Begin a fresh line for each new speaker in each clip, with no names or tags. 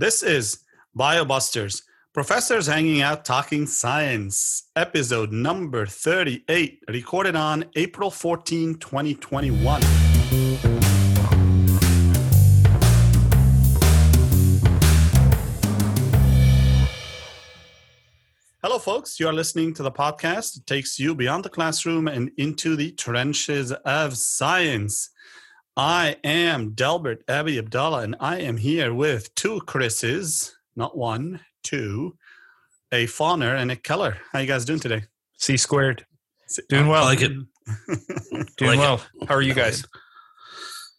This is BioBusters, Professors Hanging Out Talking Science, episode number 38, recorded on April 14, 2021. Hello, folks. You are listening to the podcast. It takes you beyond the classroom and into the trenches of science. I am Delbert Abbey Abdallah, and I am here with two Chris's, not one, two, a Fauner and a Keller. How you guys doing today?
C squared. Doing well.
I like it.
Doing
like
well. How are you guys?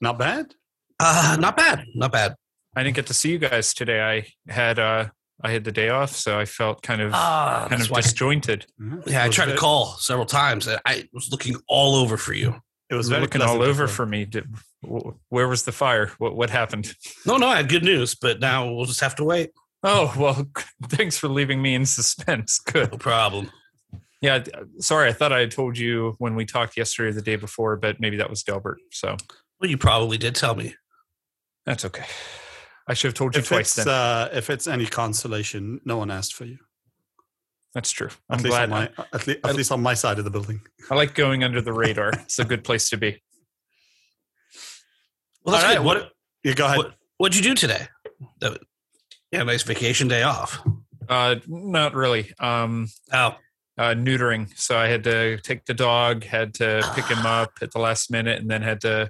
Not bad.
Uh, not bad. Not bad.
I didn't get to see you guys today. I had uh I had the day off, so I felt kind of
Ah,
kind of
why.
disjointed.
Yeah, I
Was
tried to call several times. and I was looking all over for you.
It was very
looking all over for me. Did, wh- where was the fire? What what happened?
No, no, I had good news, but now we'll just have to wait.
Oh well, thanks for leaving me in suspense. Good.
No problem.
Yeah, sorry. I thought I had told you when we talked yesterday or the day before, but maybe that was Delbert. So
Well, you probably did tell me.
that's okay. I should have told you
If
twice.
it's,
Then
uh, if it's any consolation, no one asked for you.
that's true. I'm
least,
glad.
on my, at, le- at least on my side of the building.
I like going under the radar. it's a good place to be.
Well, that's
All right,
good.
what-
What,
You go ahead.
what, what'd you do today? That- Yeah, nice vacation day off.
Uh, not really. Um,
Oh,
uh, neutering. So I had to take the dog, had to pick him up at the last minute, and then had to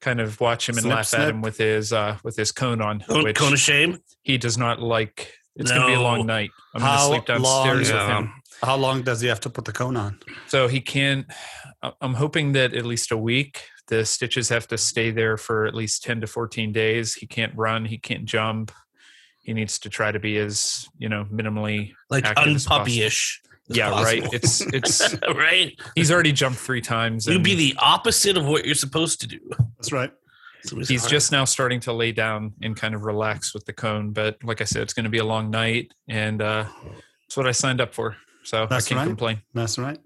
kind of watch him and
Snip,
laugh
snip.
at him with his uh, with his cone on,
cone,
which
cone of shame.
he does not like. It's going to be a long night. I'm going
How
to sleep downstairs
long-
with him.
How long does he have to put the cone on?
So he can't. I'm hoping that at least a week. The stitches have to stay there for at least 10 to 14 days. He can't run. He can't jump. He needs to try to be as you know minimally
Like
active as possible.
unpuppyish.
Yeah, right. It's it's
right.
he's already jumped three times.
You'd be the opposite of what you're supposed to do.
That's right.
So
he's
hard.
just now starting to lay down and kind of relax with the cone. But like I said, it's going to be a long night, and uh, it's what I signed up for. So
That's
I can't
right.
complain.
That's right.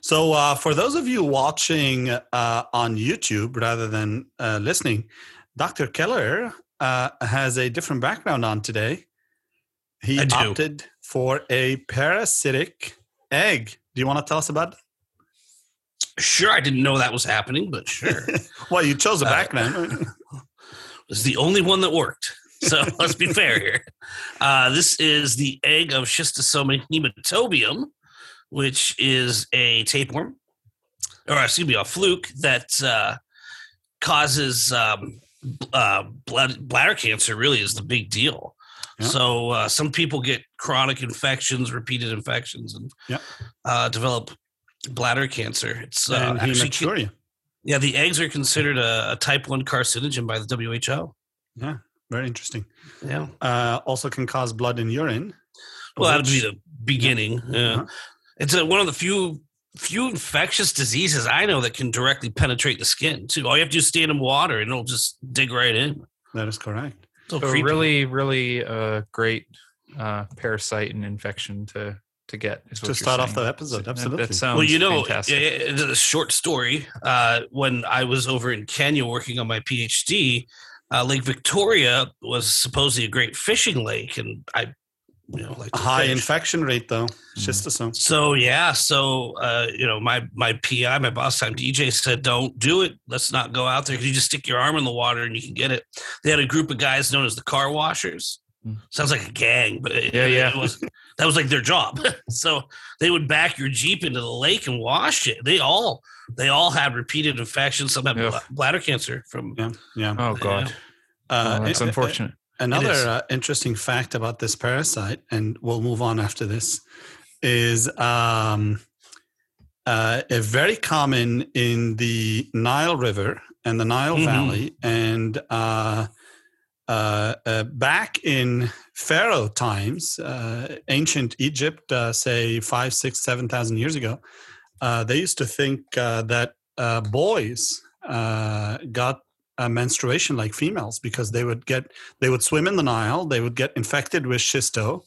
So, uh, for those of you watching uh, on YouTube rather than uh, listening, Dr. Keller uh, has a different background on today. He opted for a parasitic egg. Do you want to tell us about
Sure, I didn't know that was happening, but sure.
it? Well, you chose a
Uh,
background.
was the only one that worked. So let's be fair here. Uh, this is the egg of Schistosoma hematobium, which is a tapeworm, or excuse me, a fluke that uh, causes um, uh, blood, bladder cancer. Really, is the big deal.
Yeah.
So uh, some people get chronic infections, repeated infections, and
Yeah.
uh, develop bladder cancer. It's uh, actually
hematuria.
yeah, the eggs are considered a, a type one carcinogen by the WHO.
Yeah, very interesting.
Yeah.
Uh, also can cause blood in urine.
Well, that'd be the beginning. Yeah,
Uh-huh.
It's a, one of the few few infectious diseases I know that can directly penetrate the skin too. All you have to do is stand in water, and it'll just dig right in.
That is correct.
So
So
creepy.
really, really uh, great uh, parasite and infection to to get. Is
To start off the episode, absolutely.
That, sounds
well, you know,
fantastic.
yeah, yeah, it's a short story. Uh, when I was over in Kenya working on my PhD, uh, Lake Victoria was supposedly a great fishing lake, and I, you know, like
high
fish.
infection rate, though.
Mm.
Schistosome.
So yeah, so uh, you know, my my PI, my boss time DJ said, "Don't do it. Let's not go out there because you just stick your arm in the water and you can get it." They had a group of guys known as the car washers.
Hmm.
Sounds like a gang, but it,
Yeah,
it-
yeah.
it was that was like their job. so they would back your jeep into the lake and wash it. They all they all had repeated infections. Some had
Ugh.
bladder cancer from.
Yeah, yeah.
oh God,
Uh,
oh, that's
it-
unfortunate.
Another uh, interesting fact about this parasite, and we'll move on after this, is um, uh, a very common in the Nile River and the Nile
Mhm.
Valley, and uh, uh, uh, back in Pharaoh times, uh, ancient Egypt, uh, say five, six, seven thousand years ago, uh, they used to think uh, that uh, boys uh, got uh, menstruation like females because they would get they would swim in the Nile, they would get infected with schisto,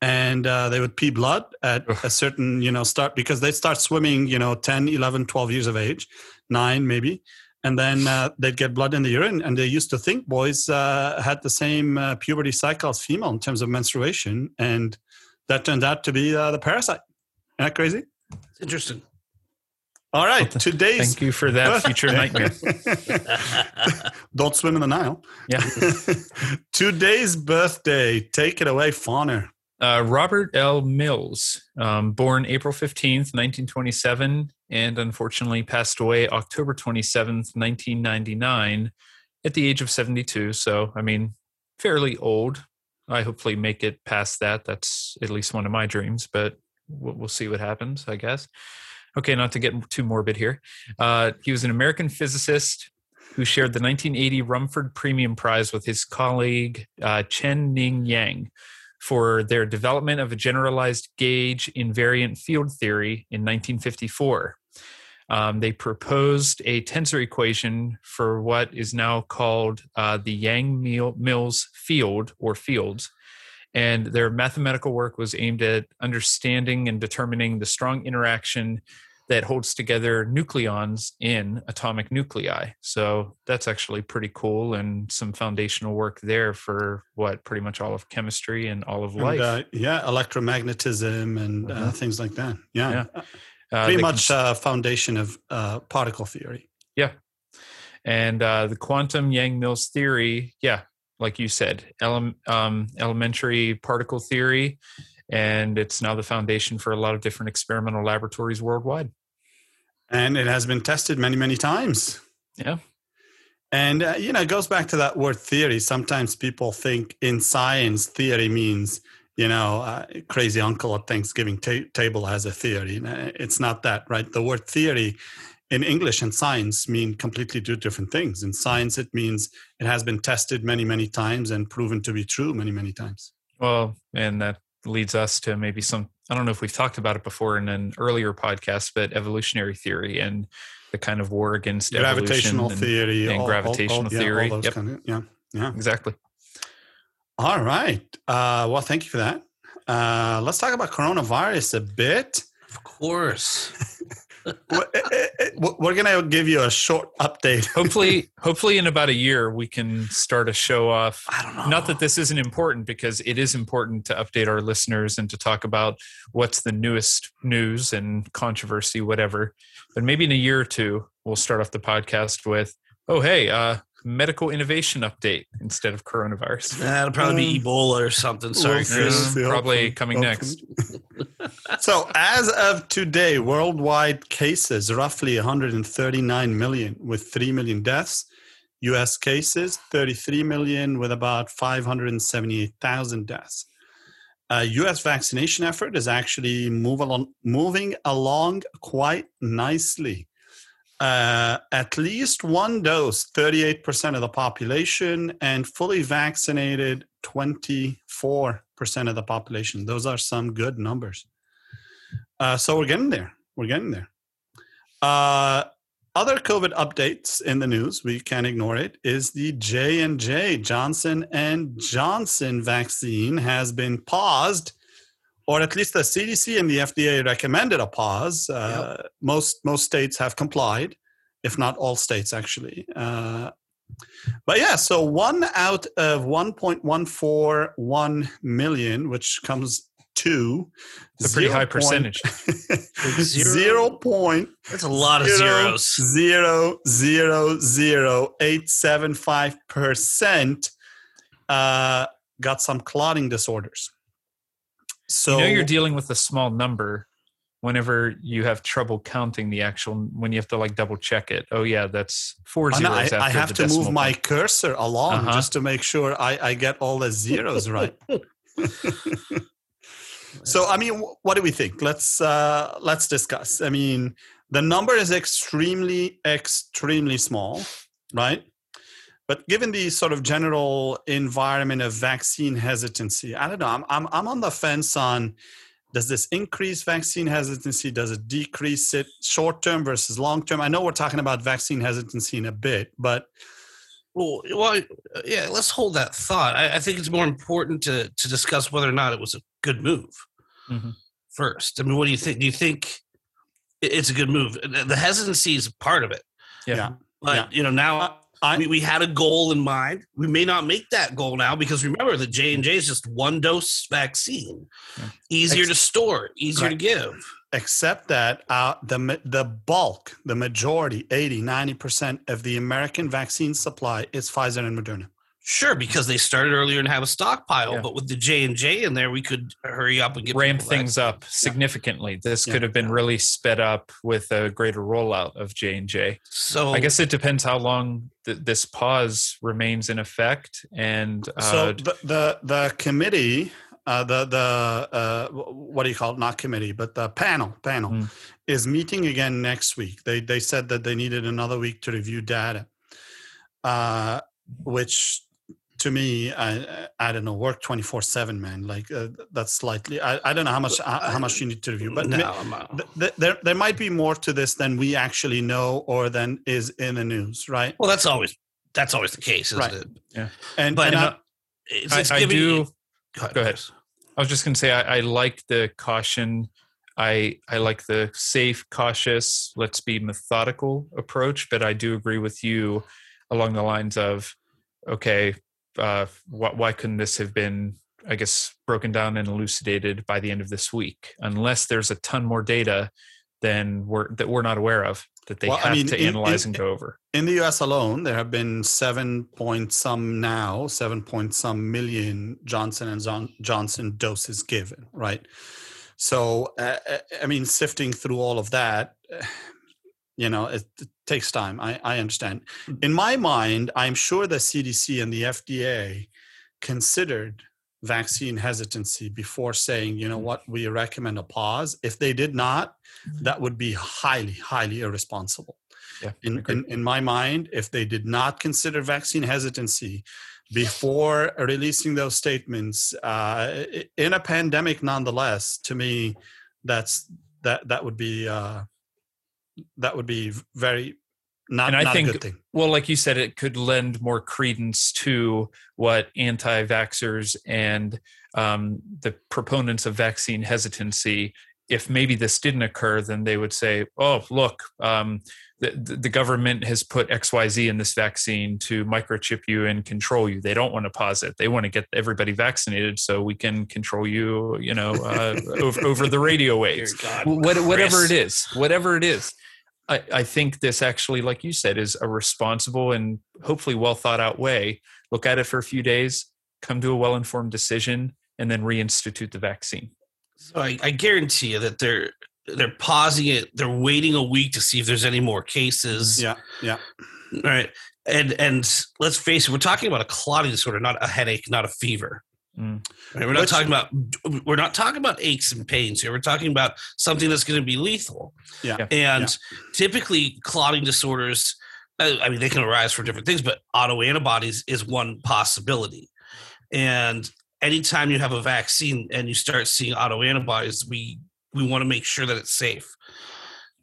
and uh, they would pee blood at a certain you know start because they start swimming you know 10 11 12 years of age 9 maybe and then uh, they'd get blood in the urine, and they used to think boys uh, had the same uh, puberty cycle as female in terms of menstruation, and that turned out to be uh, the parasite. Isn't that crazy?
It's interesting.
All right,
Well,
today's
Thank you for that future nightmare.
Don't swim in the Nile.
Yeah.
today's birthday. Take it away, Fawner.
Uh, Robert L. Mills, um, born April 15th, 1927, and unfortunately passed away October 27th, 1999, at the age of 72. So, I mean, fairly old. I hopefully make it past that. That's at least one of my dreams, but we'll, we'll see what happens, I guess. Okay, not to get too morbid here. Uh, he was an American physicist who shared the 1980 Rumford Premium Prize with his colleague uh, Chen Ning Yang for their development of a generalized gauge invariant field theory in 1954. Um, they proposed a tensor equation for what is now called uh, the Yang Mills field or fields. And their mathematical work was aimed at understanding and determining the strong interaction that holds together nucleons in atomic nuclei. So that's actually pretty cool and some foundational work there for what pretty much all of chemistry and all of life.
And, uh, yeah, electromagnetism and uh,
Mhm.
things like that. Yeah,
Yeah.
Uh, pretty much
cons-
uh, foundation of uh, particle theory. Yeah.
And uh, the quantum Yang Mills theory, yeah, like you said, ele- um, elementary particle theory, and it's now the foundation for a lot of different experimental laboratories worldwide.
and it has been tested many many times.
Yeah.
and uh, you know it goes back to that word theory. Sometimes people think in science theory means you know uh, crazy uncle at thanksgiving ta- table has a theory. Uh, it's not that right? The word theory in english and science mean completely two different things. In science it means it has been tested many many times and proven to be true many many times.
Well, and that leads us to maybe some, I don't know if we've talked about it before in an earlier podcast, but evolutionary theory and the kind of war against
gravitational
and-
theory
and
all- all-
gravitational
all- yeah,
theory. Yep.
kind of- yeah yeah
Exactly.
All right. Uh, well, thank you for that. Uh, let's talk about coronavirus a bit.
Of course.
We're- eh, eh, eh, We're going to give you a short update.
Hopefully, hopefully in about a year, we can start a show off
I don't know.
not that this isn't important because it is important to update our listeners and to talk about what's the newest news and controversy whatever but maybe in a year or two we'll start off the podcast with oh hey uh medical innovation update instead of coronavirus
That'll probably be
Um,
Ebola or something. Sorry. Chris.
Yeah. probably
Hopefully-
coming
next. so, as of today, worldwide cases roughly 139 million with 3 million deaths. US cases 33 million with about 578,000 deaths. Uh, US vaccination effort is actually move along, moving along quite nicely. Uh, at least one dose, 38% of the population, and fully vaccinated, 24% of the population. Those are some good numbers. Uh, so we're getting there. We're getting there. Uh, other COVID updates in the news, we can't ignore it, is the J and J Johnson and Johnson vaccine has been paused, or at least the CDC and the FDA recommended a pause. Uh, Most most states have complied, if not all states actually. Uh, but yeah, so one out of 1.141 million, which comes to
It's a pretty high
0.
percentage.
zero point
That's a lot of
zero,
zeros.
zero, zero, zero, eight, seven, five percent uh, got some clotting disorders. So
you know you're dealing with a small number whenever you have trouble counting the actual when you have to like double check it oh yeah that's four zeros
I, I have to move
decimal
my cursor along
Uh-huh.
just to make sure I, I get all the zeros right. so I mean, what do we think? Let's uh, let's discuss. I mean, the number is extremely extremely small, right? But given the sort of general environment of vaccine hesitancy, I don't know. I'm I'm, I'm on the fence on. Does this increase vaccine hesitancy? Does it decrease it short term versus long term? I know we're talking about vaccine hesitancy in a bit, but
Well, well, yeah. Let's hold that thought. I, I think it's more important to to discuss whether or not it was a good move
Mhm.
first. I mean, what do you think? Do you think it's a good move? The the hesitancy is part of it.
yeah.
Yeah.
But
Yeah.
you know now
I,
we, we had a goal in mind. We may not make that goal now because remember the J and J is just one dose vaccine,
Yeah.
easier
Ex-
to store, easier to give.
except that uh, the the bulk, the majority, 80, 90% of the American vaccine supply is Pfizer and Moderna.
Sure, because they started earlier and have a stockpile,
Yeah.
but with the J and J in there, we could hurry up and get
ramp things
vaccinated.
up significantly. This
Yeah.
could have been really sped up with a greater rollout of J and J.
So
I guess it depends how long th- this pause remains in effect. And uh,
so the the the committee, uh, the the uh, what do you call it? Not committee, but the panel panel
Mm.
is meeting again next week. They they said that they needed another week to review data, uh, which to me, I I don't know, work twenty four seven, man. Like uh, that's slightly. I, I don't know how much how, how much you need to review, but
no,
ma- th- th- there there might be more to this than we actually know or than is in the news, right?
well, that's always that's always the case, isn't
Right.
it? Yeah.
And,
But
and I-
It's, it's
I
giving
do.
you-
Go ahead. I was just going to say I, I like the caution. I I like the safe, cautious, let's be methodical approach. But I do agree with you along the lines of, okay, uh, why, why couldn't this have been, I guess, broken down and elucidated by the end of this week? Unless there's a ton more data than we're that we're not aware of that they
Well, I
have
mean,
to
in-
analyze
in-
and go over.
in the US alone, there have been seven point some now, seven point some million Johnson and Johnson doses given, right? So, uh, uh, I mean, sifting through all of that, uh, you know, it, it takes time. I, I understand. In my mind, I'm sure the CDC and the FDA considered vaccine hesitancy before saying, you know what, we recommend a pause. If they did not, that would be highly, highly irresponsible
Yeah,
in, in, in my mind, if they did not consider vaccine hesitancy before releasing those statements uh, in a pandemic, nonetheless, to me, that's that that would be uh, that would be very not,
And I
not
think-
a good thing.
Well, like you said, it could lend more credence to what anti vaxxers and um, the proponents of vaccine hesitancy. If maybe this didn't occur, then they would say, "Oh, look, um, the, the the government has put X, Y, Z in this vaccine to microchip you and control you. They don't want to pause it. They want to get everybody vaccinated so we can control you, you know, uh, over over the radio waves."
God,
what, whatever it is, whatever it is. I, I think this actually, like you said, is a responsible and hopefully well thought out way. Look at it for a few days, come to a well informed decision, and then reinstitute the vaccine.
So I, I guarantee you that they're they're pausing it. They're waiting a week to see if there's any more cases.
Yeah, yeah.
Right. And and let's face it, we're talking about a clotting disorder, not a headache, not a fever.
Mm.
Right? We're not
Which-
talking about we're not talking about aches and pains here. We're talking about something that's going to be lethal.
Yeah.
Yeah.
And
Yeah.
typically, clotting disorders. uh, I mean, they can arise from different things, but autoantibodies is one possibility. And anytime you have a vaccine and you start seeing autoantibodies, we we want to make sure that it's safe.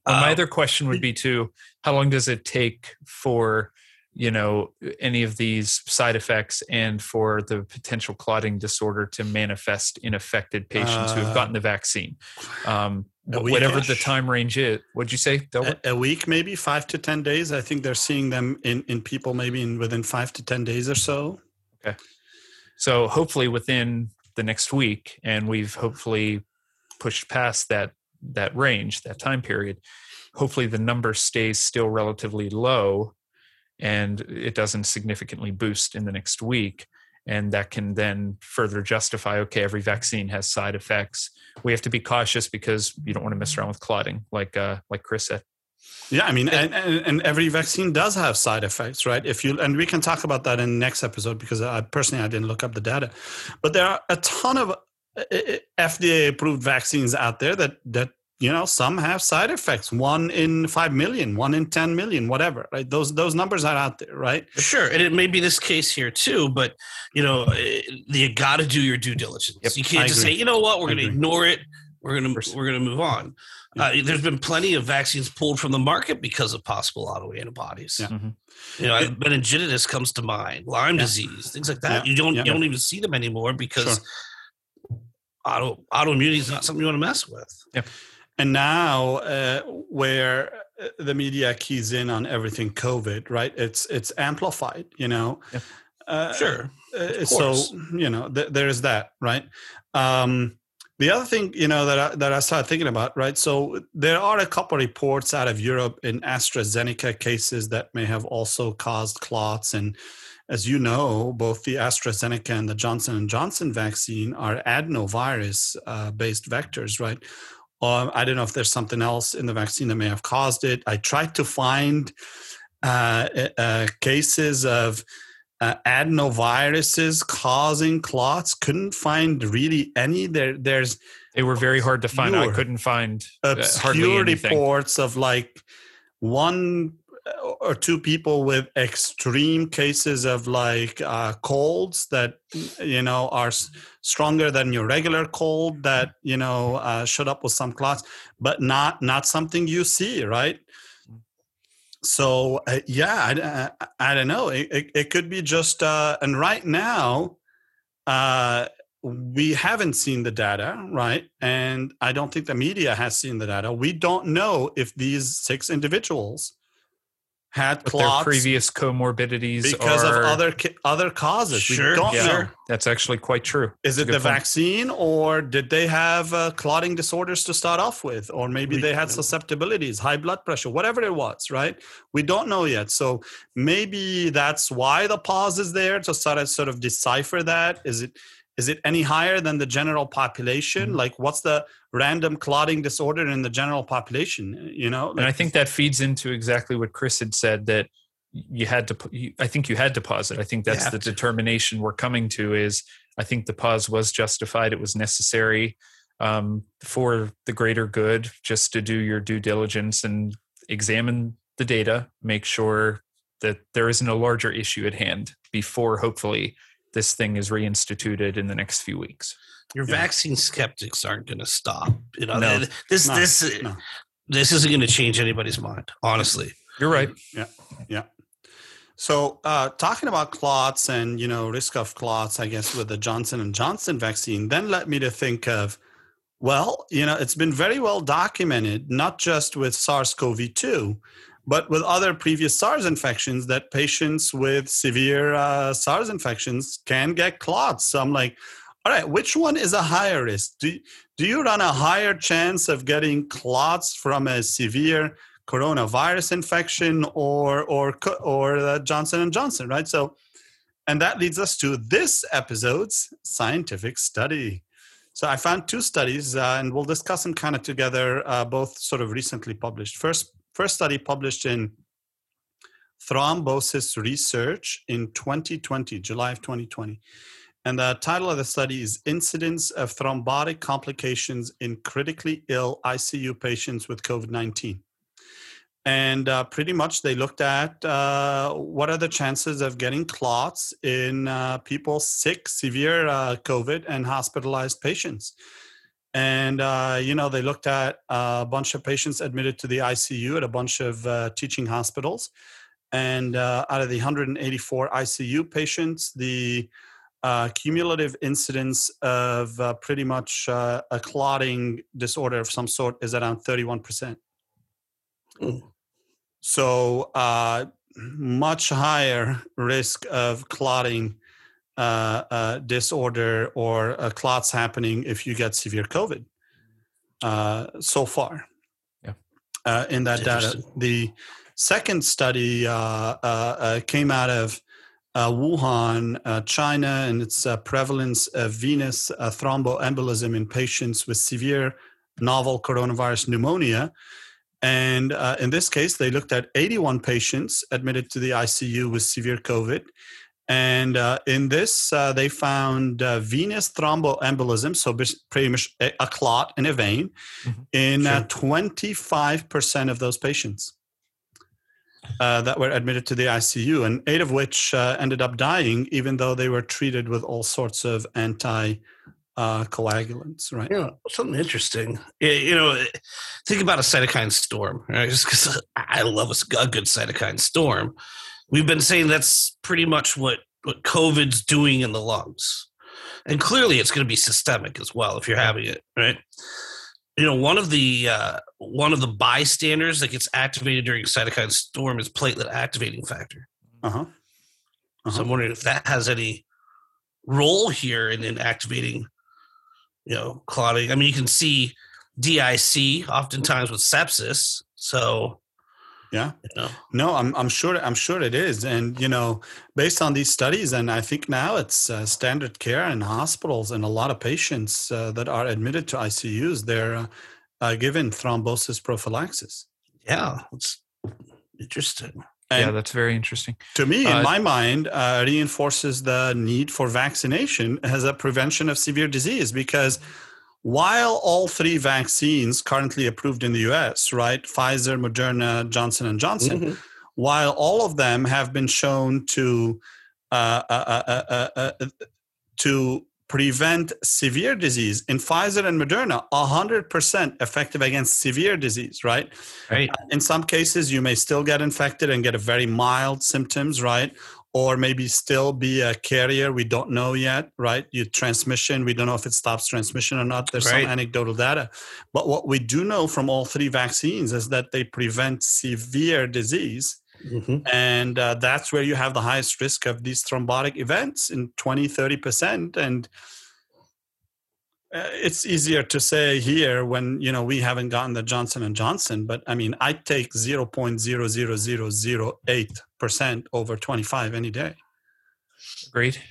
Well, my
Uh,
other question would be too: How long does it take for you know any of these side effects and for the potential clotting disorder to manifest in affected patients who have
Uh,
gotten the vaccine? Um, whatever the time range is. What'd you say,
A, a week, maybe five to ten days. I think they're seeing them in in people maybe in within five to ten days or so. Okay.
So hopefully within the next week, and we've hopefully pushed past that that range, that time period. Hopefully the number stays still relatively low, and it doesn't significantly boost in the next week. And that can then further justify okay, every vaccine has side effects. We have to be cautious because you don't want to mess around with clotting, like uh, like Chris said.
Yeah, I mean, and, and, and every vaccine does have side effects, right? If you and we can talk about that in the next episode because I personally I didn't look up the data, but there are a ton of eh, eh, eh, FDA approved vaccines out there that that you know some have side effects. One in five million, one in ten million, whatever. Right? Those those numbers are out there, right?
Sure, and it may be this case here too, but you know, eh, you got to do your due diligence.
Yep,
you can't
I
just
agree.
say, you know what, we're going to ignore it. We're going to we're going to move on. Uh, there's been plenty of vaccines pulled from the market because of possible autoantibodies.
Yeah.
Mhm.
You know, meningitis comes to mind, Lyme
Yeah.
disease, things like that.
Yeah,
You don't
yeah.
you don't even see them anymore because
Sure.
auto autoimmunity is not something you want to mess with.
And and now uh, where uh, the media keys in on everything COVID, right? It's it's amplified, you know.
Yeah. Uh, sure.
Uh, so you know, th- there's that, right? Um, the other thing, you know, that I, that I started thinking about, right? So there are a couple reports out of Europe in AstraZeneca cases that may have also caused clots, and as you know, both the AstraZeneca and the Johnson and Johnson vaccine are adenovirus uh, based vectors, right? Um, I don't know if there's something else in the vaccine that may have caused it. I tried to find uh, uh, cases of uh, adenoviruses causing clots. Couldn't find really any. There, there's
they were very hard to find. I couldn't find
uh, obscure reports of like one or two people with extreme cases of like uh, colds that you know are stronger than your regular cold that you know uh, showed up with some clots but not not something you see right? So uh, yeah I, I, don't know. It, it, it could be just uh, and right now uh, we haven't seen the data right? And i don't think the media has seen the data. We don't know if these six individuals had clots
their previous comorbidities
because
are,
of other other causes.
Sure,
don't
yeah,
know.
That's actually quite true.
Is it the point. vaccine, or did they have uh, clotting disorders to start off with, or maybe we, they had susceptibilities, high blood pressure, whatever it was, right? We don't know yet. So maybe that's why the pause is there to sort of sort of decipher that. Is it is it any higher than the general population? Mm-hmm. Like, what's the random clotting disorder in the general population? You know, like,
and I think that feeds into exactly what Chris had said that you had to. You, I think you had to pause it. I think that's the determination we're coming to. Is I think the pause was justified. It was necessary um, for the greater good, just to do your due diligence and examine the data, make sure that there isn't a larger issue at hand before hopefully this thing is reinstituted in the next few weeks.
Your yeah. vaccine skeptics aren't going to stop. You know, no, this no, this no. this isn't going to change anybody's mind. Honestly,
you're right.
Yeah, yeah. So, uh, talking about clots and you know risk of clots, I guess with the Johnson and Johnson vaccine, then led me to think of, well, you know, it's been very well documented, not just with SARS-CoV-2, but with other previous SARS infections, that patients with severe uh, SARS infections can get clots. So I'm like, all right, which one is a higher risk? Do, do you run a higher chance of getting clots from a severe coronavirus infection or or or uh, Johnson and Johnson, right? So, and that leads us to this episode's scientific study. So I found two studies, uh, and we'll discuss them kind of together, uh, both sort of recently published. First, first study published in Thrombosis Research in 2020, July of 2020. And the title of the study is Incidence of Thrombotic Complications in Critically Ill ICU Patients with COVID 19. And uh, pretty much they looked at uh, what are the chances of getting clots in uh, people sick, severe uh, COVID, and hospitalized patients and uh, you know they looked at a bunch of patients admitted to the icu at a bunch of uh, teaching hospitals and uh, out of the 184 icu patients the uh, cumulative incidence of uh, pretty much uh, a clotting disorder of some sort is around 31% mm. so much higher risk of clotting uh, uh, disorder or uh, clots happening if you get severe COVID. Uh, so far,
yeah,
uh, in that data, the second study uh, came out of Wuhan, China, and its prevalence of venous thromboembolism in patients with severe novel coronavirus pneumonia. And uh, in this case, they looked at 81 patients admitted to the ICU with severe COVID. And uh, in this, uh, they found uh, venous thromboembolism, so pretty much a, clot in a vein, mm-hmm. in uh, sure. 25% of those patients uh, that were admitted to the ICU, and eight of which uh, ended up dying, even though they were treated with all sorts of anti coagulants, right?
Know, something interesting. You know, think about a cytokine storm, right? Just because I love a good cytokine storm we've been saying that's pretty much what, what COVID's doing in the lungs. And clearly it's going to be systemic as well if you're having it, right? you know, one of the uh, one of the bystanders that gets activated during cytokine storm is platelet activating factor.
Uh-huh.
So
Uh-huh.
I'm wondering if that has any role here in, in activating, you know, clotting. I mean, you can see DIC oftentimes with sepsis. So
Yeah.
you know,
No, I'm I'm sure I'm sure it is, and you know, based on these studies, and I think now it's uh, standard care in hospitals, and a lot of patients uh, that are admitted to ICUs, they're uh, uh, given thrombosis prophylaxis.
yeah, it's interesting.
And
yeah, that's very interesting.
to me, in
Uh,
my mind, uh, reinforces the need for vaccination as a prevention of severe disease because while all three vaccines currently approved in the US, right, Pfizer, Moderna, Johnson and Johnson,
Mhm.
while all of them have been shown to uh, uh, uh, uh, uh, uh, to prevent severe disease in Pfizer and Moderna, 100% effective against severe disease, right?
Right.
In some cases, you may still get infected and get a very mild symptoms, right? Or maybe still be a carrier. We don't know yet, right? You transmission, we don't know if it stops transmission or not. There's
Right.
some anecdotal data. But what we do know from all three vaccines is that they prevent severe disease.
Mhm.
And uh, that's where you have the highest risk of these thrombotic events in 20, 30%. And uh, it's easier to say here when you know we haven't gotten the Johnson and Johnson, but I mean I take 0.00008 percent over 25 any day.
Great.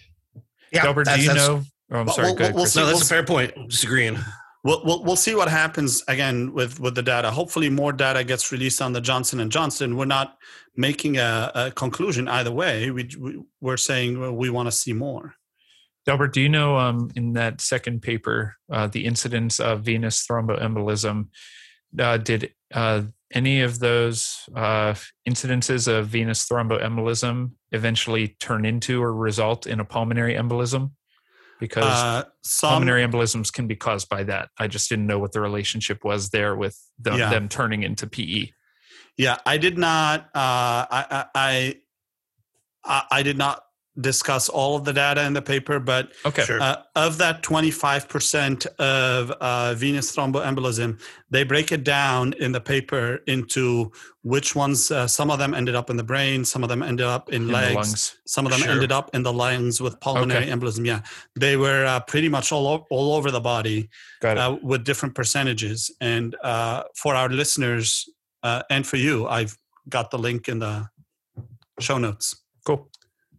Yeah,
Delbert, do you know? Oh, I'm
Well,
sorry.
we'll-
go ahead,
we'll
Chris.
see.
No, that's a fair point. I'm disagreeing.
We'll, we'll, we'll see what happens again with, with the data. Hopefully, more data gets released on the Johnson and Johnson. We're not making a, a conclusion either way. We, we we're saying well, we want to see more.
Delbert, do you know um, in that second paper uh, the incidence of venous thromboembolism? Uh, did uh, any of those uh, incidences of venous thromboembolism eventually turn into or result in a pulmonary embolism? Because
Uh, some
pulmonary embolisms can be caused by that. I just didn't know what the relationship was there with them,
Yeah.
them turning into. PE.
Yeah, I did not. Uh, I, I, I I I did not discuss all of the data in the paper, but
Okay.
Sure.
uh, of that 25% of uh, venous thromboembolism, they break it down in the paper into which ones. Uh, some of them ended up in the brain, some of them ended up in,
In
legs,
lungs.
some of them
Sure.
ended up in the lungs with pulmonary
Okay.
embolism. Yeah, they were uh, pretty much all o- all over the body
Got it.
uh, with different percentages. And uh, for our listeners uh, and for you, I've got the link in the show notes,
cool.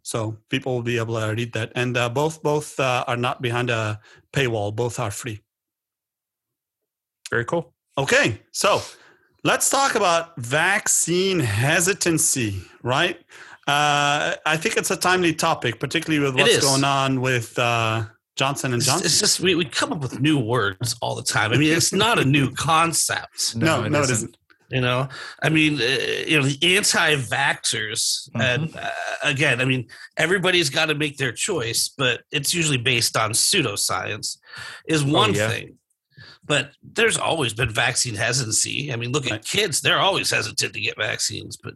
So people will be able to read that. And uh, both both uh, are not behind a paywall; both are free.
Very cool.
Okay, so let's talk about vaccine hesitancy, right? Uh, I think it's a timely topic, particularly with what's going on with uh, Johnson and Johnson.
it's just we, we come up with new words all the time. I mean, it's not a new concept.
no, no, it isn't.
You know, I mean, uh, you know, the anti-vaxxers, and uh, again, I mean, everybody's got to make their choice, but it's usually based on pseudoscience, is one
yeah.
thing. But there's always been vaccine hesitancy. I mean, look at kids; they're always hesitant to get vaccines. But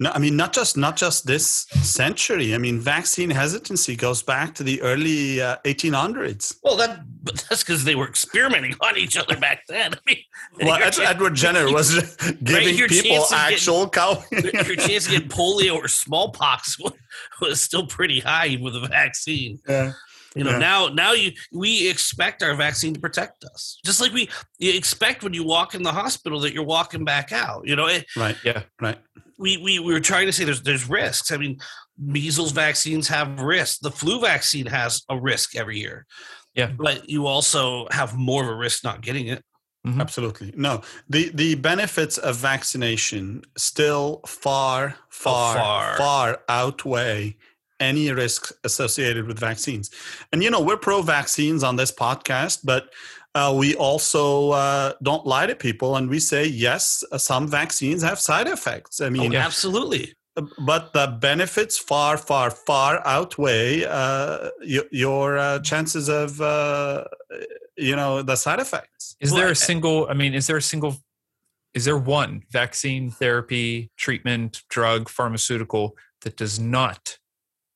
No, I mean not just not just this century. I mean, vaccine hesitancy goes back to the early uh, 1800s.
well, that but that's because they were experimenting on each other back then. I mean,
Well,
your chance-
Edward Jenner was giving
your
people actual cow.
your chance to get polio or smallpox was, was still pretty high with a vaccine.
Yeah.
You know,
Yeah.
now now you we expect our vaccine to protect us, just like we you expect when you walk in the hospital that you're walking back out. You know, it,
Right.
Yeah.
Right.
we, we we were trying to say there's there's risks. I mean, measles vaccines have risks. The flu vaccine has a risk every year.
Yeah.
but you also have more of a risk not getting it.
Mhm.
Absolutely. No. The the benefits of vaccination still far, far,
far.
far, outweigh any risks associated with vaccines. And you know, we're pro vaccines on this podcast, but uh, we also uh, don't lie to people and we say yes, uh, some vaccines have side effects. I mean,
oh, absolutely.
But the benefits far, far, far outweigh uh, y- your uh, chances of, uh, you know, the side effects.
Is there a single? I mean, is there a single? Is there one vaccine, therapy, treatment, drug, pharmaceutical that does not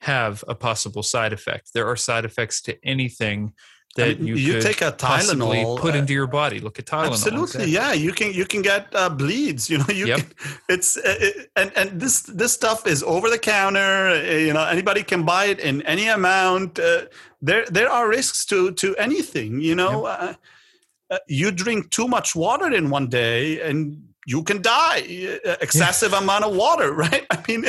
have a possible side effect? There are side effects to anything that
mean,
you,
you take a Tylenol,
put
uh,
into your body. Look at Tylenol.
Absolutely,
exactly.
yeah. You can you can get uh, bleeds. You know, you
Yep.
can, it's uh, it, and and this this stuff is over the counter. uh, You know, anybody can buy it in any amount. Uh, there there are risks to to anything. You know, uh, uh, you drink too much water in one day and you can die. Excessive amount of water, right? I mean,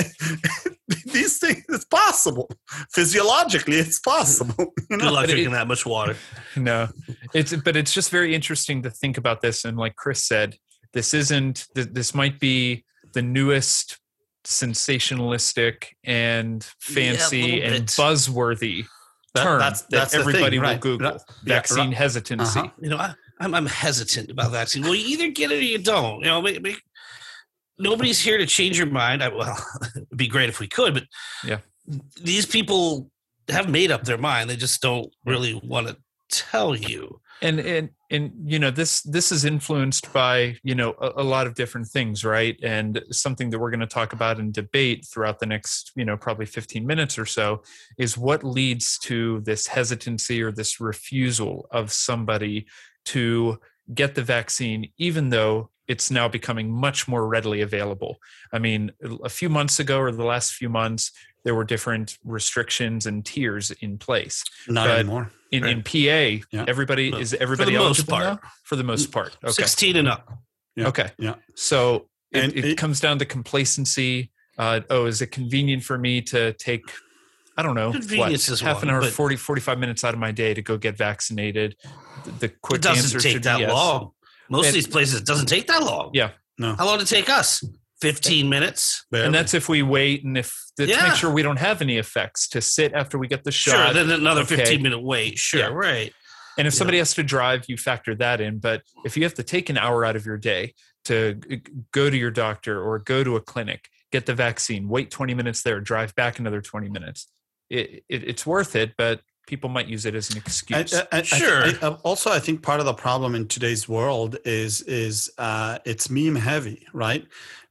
these things it's possible physiologically. It's possible. You
Good
know,
luck drinking that much water.
no it's but it's just very interesting to think about this and like chris said this isn't this might be the newest sensationalistic and fancy
little
and
bit.
buzzworthy
That-
term
that's-
that
that's the thing,
everybody will
right.
google
Right. Yeah,
vaccine
right.
hesitancy
Uh-huh.
You know, I, I'm, I'm hesitant about vaccine. Well, you either get it or you don't. You know, make, make, nobody's here to change your mind. I, well, it'd be great if we could, but
Yeah.
these people have made up their mind. They just don't really want to tell you.
and and and you know this this is influenced by you know a, a lot of different things right and something that we're going to talk about and debate throughout the next you know probably 15 minutes or so is what leads to this hesitancy or this refusal of somebody to get the vaccine even though it's now becoming much more readily available i mean a few months ago or the last few months there were different restrictions and tiers in place
not
but-
anymore.
in,
Right.
in PA,
Yeah.
everybody
No,
is everybody
most
eligible
part.
now? For the most part, okay,
16 and up.
Yeah.
okay,
Yeah.
So it, it,
it-
comes down to complacency. Uh, oh, is it convenient for me to take? I don't know,
Convenience
what,
is
half an hour,
but-
40, 45 minutes out of my day to go get vaccinated. The, the quick
It doesn't
answer
take
should
that
yes.
long. Most of these places, it doesn't take that long.
Yeah.
No.
How long did it take us? 15 minutes.
And that's if we wait and if to
Yeah.
make sure we don't have any effects to sit after we get the shot.
Sure.
shot.
Then another
okay.
15 minute wait. Sure.
Yeah.
Right.
And if
Yeah.
somebody has to drive, you factor that in. But if you have to take an hour out of your day to go to your doctor or go to a clinic, get the vaccine, wait 20 minutes there, drive back another 20 minutes, it, it, it's worth it, but people might use it as an excuse.
I- I-
Sure.
I- I- also, I think part of the problem in today's world is is uh, it's meme heavy, right?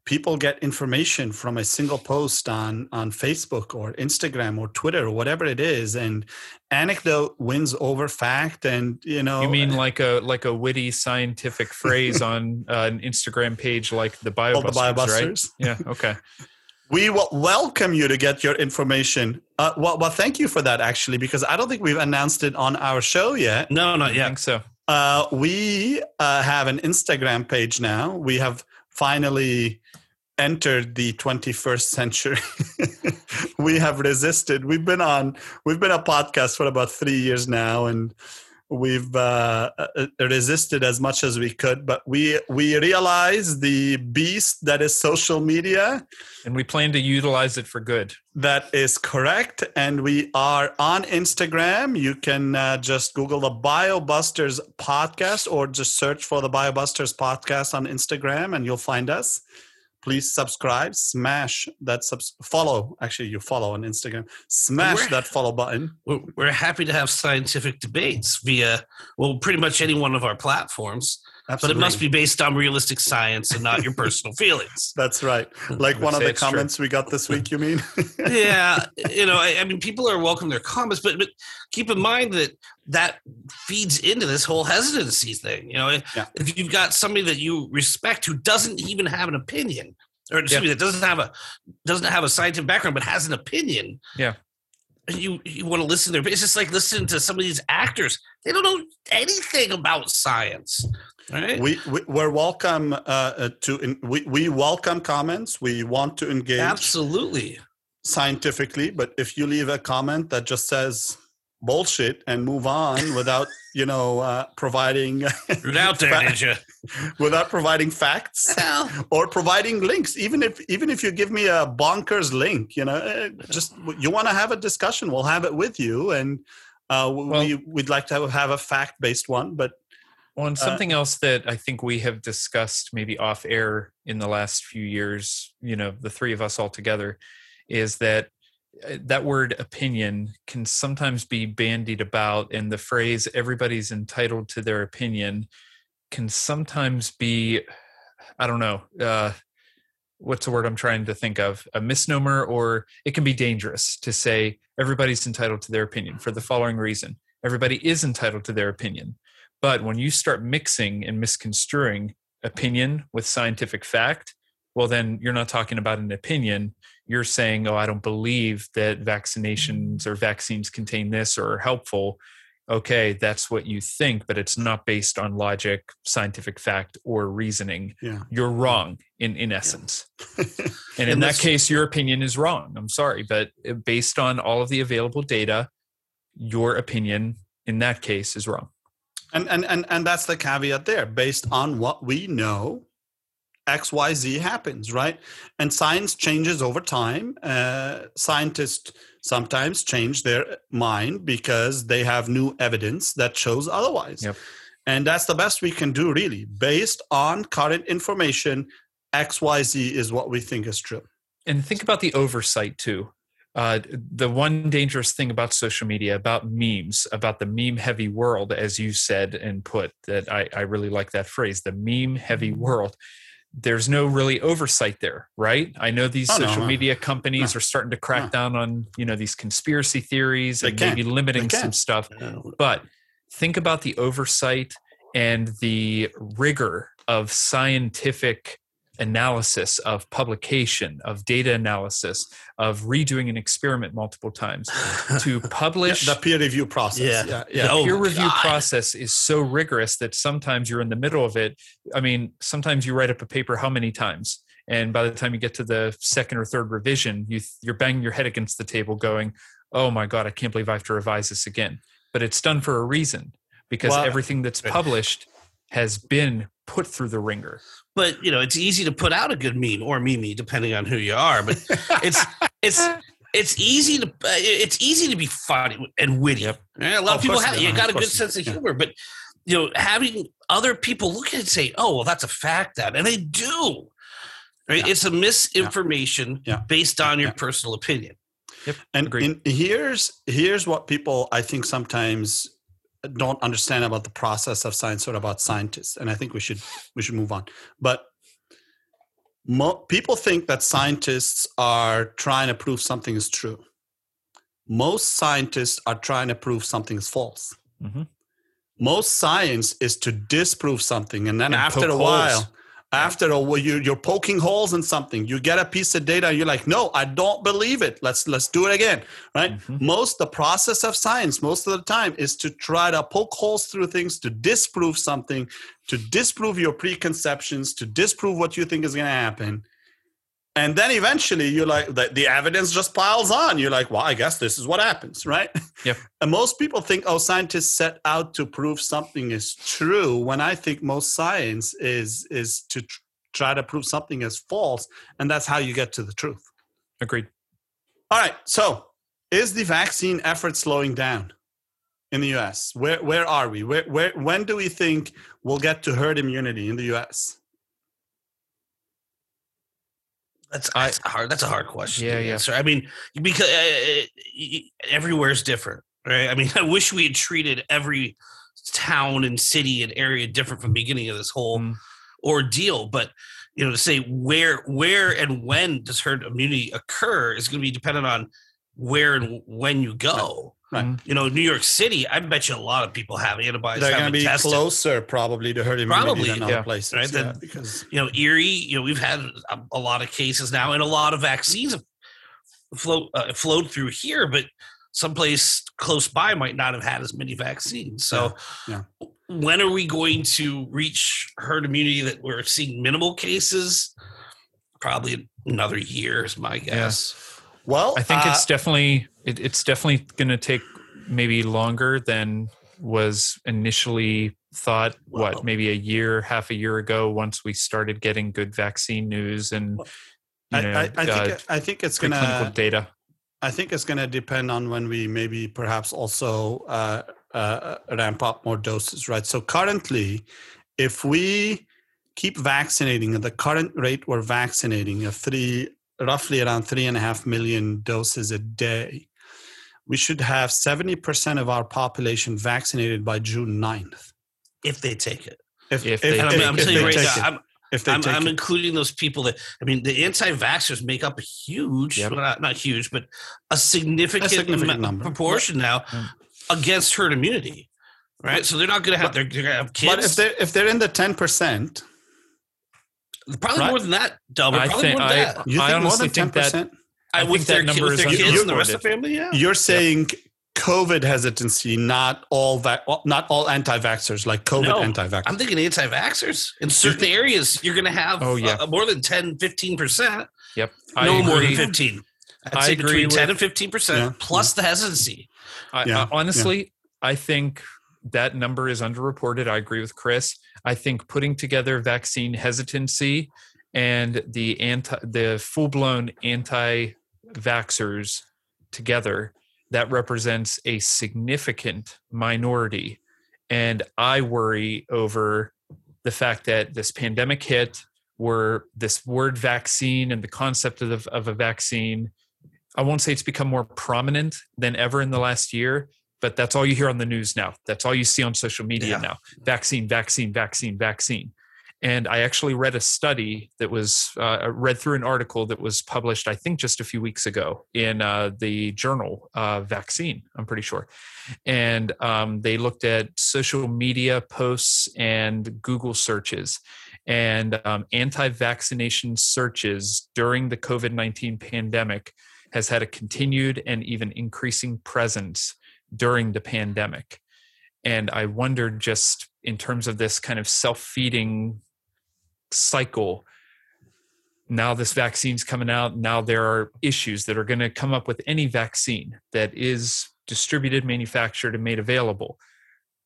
People get information from a single post on on Facebook or Instagram or Twitter or whatever it is, and anecdote wins over fact. And you know,
you mean like a like a witty scientific phrase on uh, an Instagram page like the
all the
BioBusters, right? Yeah. Okay.
We will welcome you to get your information. Uh, well, well, thank you for that, actually, because I don't think we've announced it on our show yet.
No, not
I
yet.
think so.
Uh, we uh, have an Instagram page now. We have finally entered the 21st century. we have resisted. We've been on. We've been a podcast for about three years now, and we've uh, uh, resisted as much as we could. But we we realize the beast that is social media.
And we plan to utilize it for good.
That is correct. And we are on Instagram. You can uh, just Google the BioBusters podcast or just search for the BioBusters podcast on Instagram and you'll find us. Please subscribe, smash that subs- follow. Actually, you follow on Instagram. Smash
We're-
that follow button.
We're, we're happy to have scientific debates via, well, pretty much any one of our platforms, but it must be based on realistic science and not your personal feelings.
That's right. Like one of the
it's true.
comments we got this week, you mean?
yeah, you know, I, I mean, people are welcome their comments, but but keep in mind that that feeds into this whole hesitancy thing. You know,
Yeah.
if you've got somebody that you respect who doesn't even have an opinion, or excuse
Yeah.
me, that doesn't have a doesn't have a scientific background but has an opinion,
Yeah.
You you want to listen to their. It's just like listening to some of these actors; they don't know anything about science. Right?
we, we we're welcome uh, uh, to in, we we welcome comments. We want to engage.
Absolutely.
scientifically, but if you leave a comment that just says bullshit and move on without, you know, uh, providing
You're there, did you?
without providing facts
Well,
or providing links, even if even if you give me a bonkers link, you know, eh, just you want to have a discussion, we'll have it with you, and uh, we
Well-
we'd like to have, have a fact based one, but
Well, and
Uh,
something else that I think we have discussed maybe off air in the last few years, you know, the three of us all together, is that uh, that word opinion can sometimes be bandied about, and the phrase everybody's entitled to their opinion can sometimes be, I don't know, uh, what's the word I'm trying to think of? A misnomer, or it can be dangerous to say everybody's entitled to their opinion for the following reason everybody is entitled to their opinion. But when you start mixing and misconstruing opinion with scientific fact, well, then you're not talking about an opinion. You're saying, oh, I don't believe that vaccinations or vaccines contain this or are helpful. Okay, that's what you think, but it's not based on logic, scientific fact, or reasoning.
Yeah.
You're wrong in, in essence. And in that case, your opinion is wrong. I'm sorry, but uh, based on all of the available data, your opinion in that case is wrong.
and, and and and that's the caveat there. Based on what we know, X Y Z happens, right? And science changes over time. Uh, scientists sometimes change their mind because they have new evidence that shows otherwise.
Yep.
And that's the best we can do, really. Based on current information, X Y Z is what we think is true.
and think about the oversight too. Uh, the one dangerous thing about social media, about memes, about the meme heavy world, as you said and put, that I, I really like that phrase, the meme heavy world. There's no really oversight there, right? I know these
Oh,
social
no.
media companies
No.
are starting to crack down on you know these conspiracy theories
They
and
can.
maybe limiting some stuff. But think about the oversight and the rigor of scientific analysis, of publication, of data analysis, of redoing an experiment multiple times to
Yeah,
publish.
the peer review process.
Yeah.
yeah,
the
yeah.
Oh,
peer review
God.
process is so rigorous that sometimes you're in the middle of it. I mean, sometimes you write up a paper how many times? And by the time you get to the second or third revision, you, you're banging your head against the table going, oh my God, I can't believe I have to revise this again. But it's done for a reason because
Well,
everything that's published has been put through the ringer.
But you know, it's easy to put out a good meme or meme, depending on who you are. But it's it's it's easy to uh, it's easy to be funny and witty.
Yep.
A lot
Oh,
of people have you got a good sense of.
Yeah.
humor, but you know, having other people look at it and say, "Oh, well, that's a fact," that and they do. Right?
Yeah.
It's a misinformation
Yeah.
based on your
Yeah.
personal opinion.
And,
Agreed.
and here's here's what people I think sometimes don't understand about the process of science or about scientists, and I think we should we should move on. But mo- people think that scientists are trying to prove something is true. Most scientists are trying to prove something is false.
Mhm.
Most science is to disprove something, and then
And
after a
holes.
After a while, you, you're poking holes in something. You get a piece of data, you're like, "No, I don't believe it. Let's let's do it again." Right?
Mhm.
Most the process of science, most of the time, is to try to poke holes through things to disprove something, to disprove your preconceptions, to disprove what you think is going to happen. And then eventually you're like, the, the evidence just piles on. You're like, well, I guess this is what happens, right?
Yep.
And most people think, oh, scientists set out to prove something is true. When I think most science is is to tr- try to prove something is false, and that's how you get to the truth.
Agreed.
All right. So, is the vaccine effort slowing down in the U.S.? Where where are we? Where where when do we think we'll get to herd immunity in the U.S.?
That's, that's a hard. That's a hard question.
Yeah, yeah.
answer. I mean, because uh, everywhere is different, right? I mean, I wish we had treated every town and city and area different from the beginning of this whole
Mm.
ordeal. But you know, to say where, where, and when does herd immunity occur is going to be dependent on where and when you go.
Right.
Mhm.
You know, New York City. I bet you a lot of people have antibodies.
They're going to be
tested.
closer, probably, to herd immunity
Probably,
than other places,
Right,
yeah,
then-
because
you know, Erie, you know, we've had a, a lot of cases now, and a lot of vaccines have flow, uh, flowed through here, but someplace close by might not have had as many vaccines. So,
Yeah,
when are we going to reach herd immunity that we're seeing minimal cases? Probably another year is my guess.
Well,
I think
uh,
it's definitely it, it's definitely going to take maybe longer than was initially thought. What maybe a year, half a year ago, once we started getting good vaccine news and you
I,
know
I, I think
uh,
it- I think it's going to
data.
I think it's going to depend on when we maybe perhaps also uh, uh, ramp up more doses, right? So currently, if we keep vaccinating at the current rate we're vaccinating of three, roughly around three and a half million doses a day, we should have 70% of our population vaccinated by June 9th.
If they take it,
If
If, if,
they
and I'm,
take
I'm
it,
telling you
they
right
take
now,
it.
I'm,
if they
I'm,
take
I'm
it.
including those people that I mean, the anti-vaxxers make up a huge,
Yep.
well, not not huge, but a significant,
A significant
amount-
number.
proportion now.
Yeah.
against herd immunity, right? So they're not going to have. They're, they're going to have kids.
But if they're if they're in the ten percent,
probably
right.
more than that, Delbert.
I
Probably
think-
more than
I-
that.
you
I
think more
honestly
than ten
think that-
percent?
I
Uh,
think
with
that
their,
number
with
is
their kids and the rest of the family, yeah.
You're saying COVID hesitancy, not all va- not all anti-vaxxers, like COVID
No,
anti-vaxxers.
I'm thinking anti-vaxxers in certain areas. You're going to have
Oh, yeah.
uh, more than 10, 15 percent.
Yep. I
No more than 15. I'd
I
say
agree
between 10
with-
and 15 percent
Yeah.
plus the hesitancy.
I,
Yeah,
I- honestly, I think that number is underreported. I agree with Chris. I think putting together vaccine hesitancy and the anti the full blown anti vaxxers together that represents a significant minority. And I worry over the fact that this pandemic hit, where this word vaccine and the concept of, of a vaccine I won't say it's become more prominent than ever in the last year, but that's all you hear on the news now. That's all you see on social media
Yeah.
now. Vaccine, vaccine, vaccine, vaccine. And I actually read a study that was uh, read through an article that was published, I think, just a few weeks ago in uh, the journal uh, Vaccine. I'm pretty sure, and um, they looked at social media posts and Google searches, and um, anti-vaccination searches during the COVID-19 pandemic has had a continued and even increasing presence during the pandemic. And I wondered just in terms of this kind of self feeding cycle, now this vaccine's coming out. Now there are issues that are going to come up with any vaccine that is distributed, manufactured, and made available.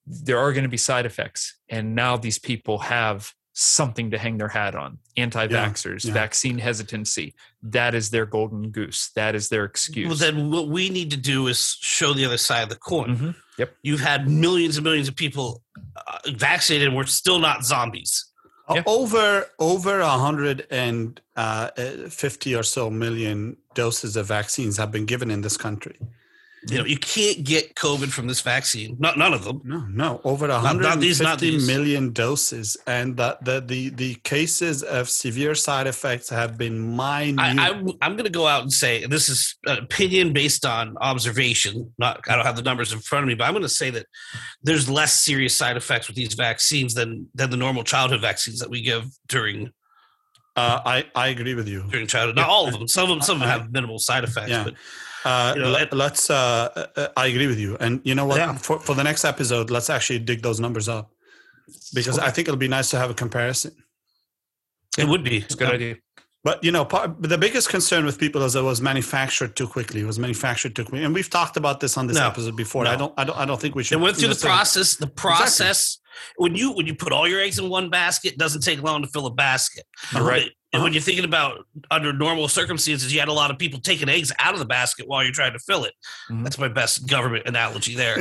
There are going to be side effects. And now these people have something to hang their hat on anti vaxxers,
yeah.
vaccine hesitancy. That is their golden goose. That is their excuse.
Well, then what we need to do is show the other side of the coin.
Mhm. Yep.
You've had millions and millions of people uh, vaccinated, and we're still not zombies.
Yeah.
Over over a hundred and uh, fifty or so million doses of vaccines have been given in this country.
You know, you can't get COVID from this vaccine. Not none of them.
No, no, over a
not
hundred and
these, not
fifty
these.
million doses, and the, the the the cases of severe side effects have been minute.
I, I'm, I'm going to go out and say this is an opinion based on observation. Not I don't have the numbers in front of me, but I'm going to say that there's less serious side effects with these vaccines than than the normal childhood vaccines that we give during
uh, I I agree with you.
during childhood. Not all of them. Some of them some of them have minimal side effects.
Yeah.
But
Uh,
You know,
let, us Uh, uh, I agree with you, and you know what?
Yeah.
For for the next episode, let's actually dig those numbers up because I think it'll be nice to have a comparison.
it would be.
It's a good idea.
But you know, part, the biggest concern with people is it was manufactured too quickly. It was manufactured too quickly, and we've talked about this on this
No.
episode before.
No.
I don't, I don't, I don't think we should.
It went through the process. The process when you when you put all your eggs in one basket, it doesn't take long to fill a basket.
Right.
And when you're thinking about under normal circumstances, you had a lot of people taking eggs out of the basket while you're trying to fill it.
Mhm.
That's my best government analogy there.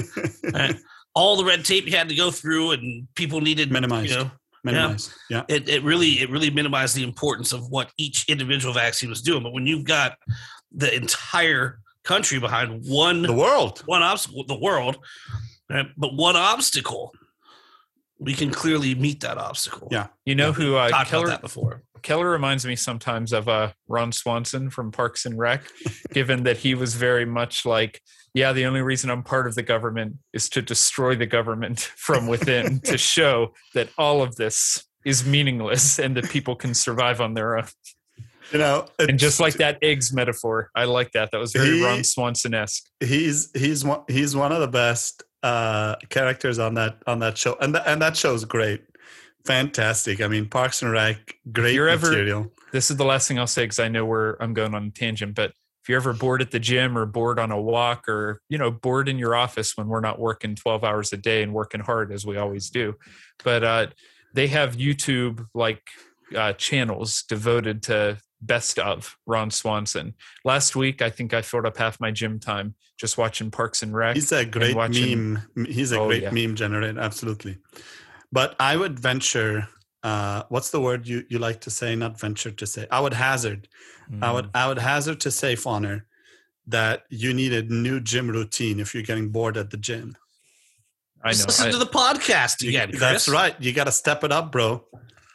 All the red tape you had to go through, and people needed
Minimized.
You know,
Minimize. Yeah.
it, it really it really minimized the importance of what each individual vaccine was doing. But when you've got the entire country behind one
The world.
one obstacle, the world, right? but one obstacle, we can clearly meet that obstacle.
Yeah.
You know who uh,
talked
Keller,
about that before.
Keller reminds me sometimes of uh, Ron Swanson from Parks and Rec, given that he was very much like, yeah, the only reason I'm part of the government is to destroy the government from within to show that all of this is meaningless and that people can survive on their own.
You know,
And just like that eggs metaphor, I like that. That was very
He-
Ron Swanson esque.
he's he's one he's one of the best uh characters on that on that show and th- and that show's great fantastic i mean parks and rec great
you're ever- This is the last thing I'll say because I know where I'm going on a tangent. But if you're ever bored at the gym or bored on a walk or, you know, bored in your office when we're not working 12 hours a day and working hard as we always do, but uh, they have YouTube like uh, channels devoted to best of Ron Swanson. Last week, I think I filled up half my gym time just watching Parks and Rec.
he's a great
watching-
meme he's a
Oh,
great
yeah.
meme generator absolutely but i would venture uh what's the word you you like to say not venture to say i would hazard I would
Mm.
I would hazard to say, Fonner, that you need a new gym routine if you're getting bored at the gym.
I
Just
know.
listen
I-
to the podcast
You-
again. Chris.
that's right. You got to step it up, bro.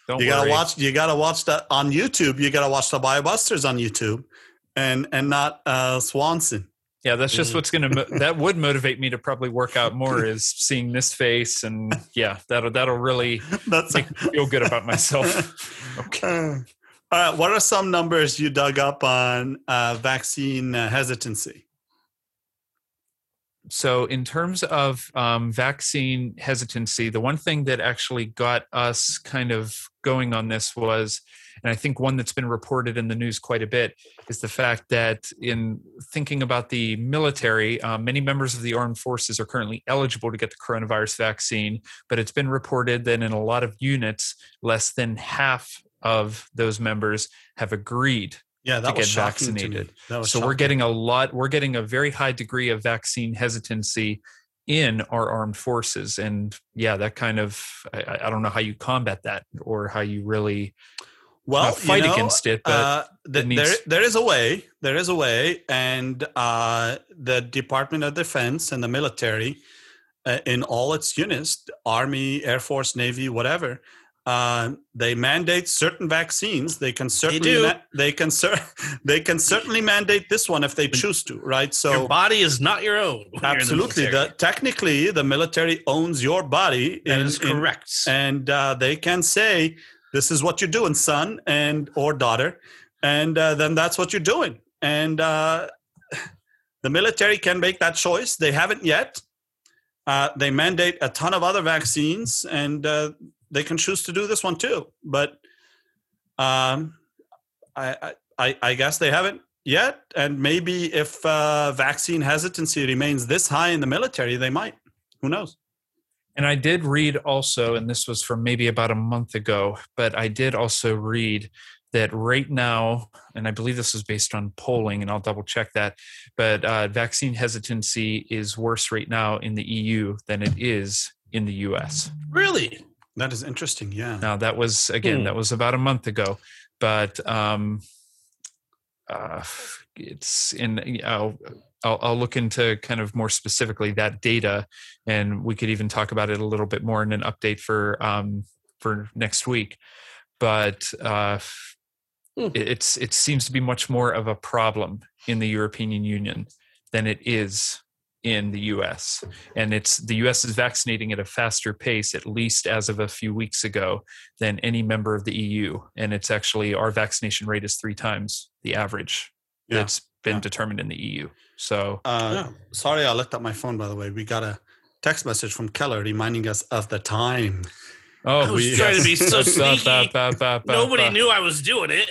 don't
you got to watch. You got to watch that on YouTube. You got to watch the BioBusters on YouTube, and and not uh, Swanson.
Yeah, that's just
Mm.
what's gonna that would motivate me to probably work out more is seeing this face and yeah, that'll that'll really
That's
make me feel good about myself. Okay.
Uh, all right. What are some numbers you dug up on uh, vaccine uh, hesitancy?
So, in terms of um, vaccine hesitancy, the one thing that actually got us kind of going on this was, and I think one that's been reported in the news quite a bit, is the fact that in thinking about the military, um, many members of the armed forces are currently eligible to get the coronavirus vaccine, but it's been reported that in a lot of units, less than half of those members have agreed
Yeah, that
to get
shocking to
vaccinated.
That was
so we're getting a lot we're getting a very high degree of vaccine hesitancy in our armed forces. And yeah that kind of I- I don't know how you combat that or how you really
well
not fight
you know,
against it but
uh, th-
it needs-
there, there is a way. There is a way, and uh, the Department of Defense and the military, uh, in all its units, Army, Air Force, Navy, whatever, uh, they mandate certain vaccines. They can certainly
do.
ma- they can cer- they can certainly mandate this one if they choose to. Right. So
your body is not your own. the
absolutely, the, technically, the military owns your body.
that
in-
is
in-
correct.
and uh, they can say this is what you're doing son and or daughter and uh, then that's what you're doing. And uh, the military can make that choice. They haven't yet. Uh, they mandate a ton of other vaccines and uh, they can choose to do this one too. But um, I, I- I, guess they haven't yet and maybe if uh, vaccine hesitancy remains this high in the military they might. Who knows
and i did read also and this was from maybe about a month ago but i did also read that right now and i believe this was based on polling and i'll double check that but uh, vaccine hesitancy is worse right now in the eu than it is in the us
really?
that is interesting yeah
Now that was again
Hmm.
that was about a month ago, but um, uh, it's in. I'll, I'll I'll look into kind of more specifically that data, and we could even talk about it a little bit more in an update for um, for next week. But uh,
Hmm.
it, it's it seems to be much more of a problem in the European Union than it is in the US. And it's the US is vaccinating at a faster pace, at least as of a few weeks ago, than any member of the EU. And it's actually our vaccination rate is three times the average
Yeah,
that's been
yeah.
determined in the EU. So
Uh,
Yeah.
Sorry, I looked at my phone. By the way, we got a text message from Keller reminding us of the time.
oh
I was trying to be so sneaky. Nobody knew I was doing it.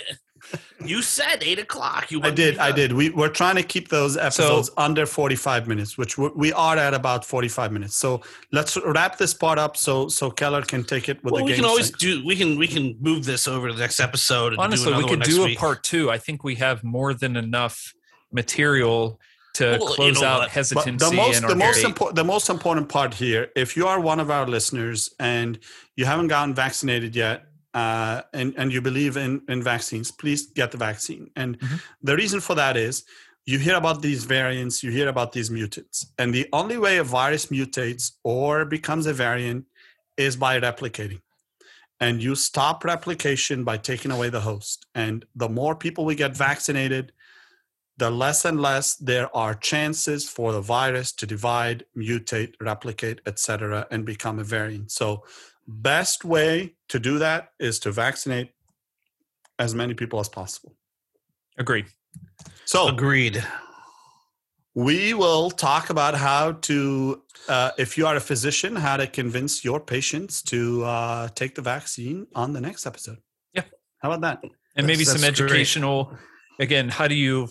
You said eight o'clock. You
I did. I did. We we're trying to keep those episodes under forty-five minutes, which we we are at about forty-five minutes. So let's wrap this part up so so Keller can take it with
Well,
the
we
game.
can always
sync.
do. We can we can move this over to the next episode. And
Honestly,
do
we
another
could
one next
do a part two. I think we have more than enough material to
Well, you
close
know
out hesitancy
the most
and
the most
debate.
important the most important part here, if you are one of our listeners and you haven't gotten vaccinated yet, uh, and and you believe in in vaccines, please get the vaccine. And
Mhm.
the reason for that is you hear about these variants, you hear about these mutants, and the only way a virus mutates or becomes a variant is by replicating. And you stop replication by taking away the host. And the more people we get vaccinated, the less and less there are chances for the virus to divide, mutate, replicate, etc., and become a variant. So, best way to do that is to vaccinate as many people as possible.
Agreed.
So,
Agreed.
we will talk about how to, uh, if you are a physician, how to convince your patients to uh, take the vaccine on the next episode.
Yeah.
How about that?
and maybe
That's-
some
that's great.
educational again how do you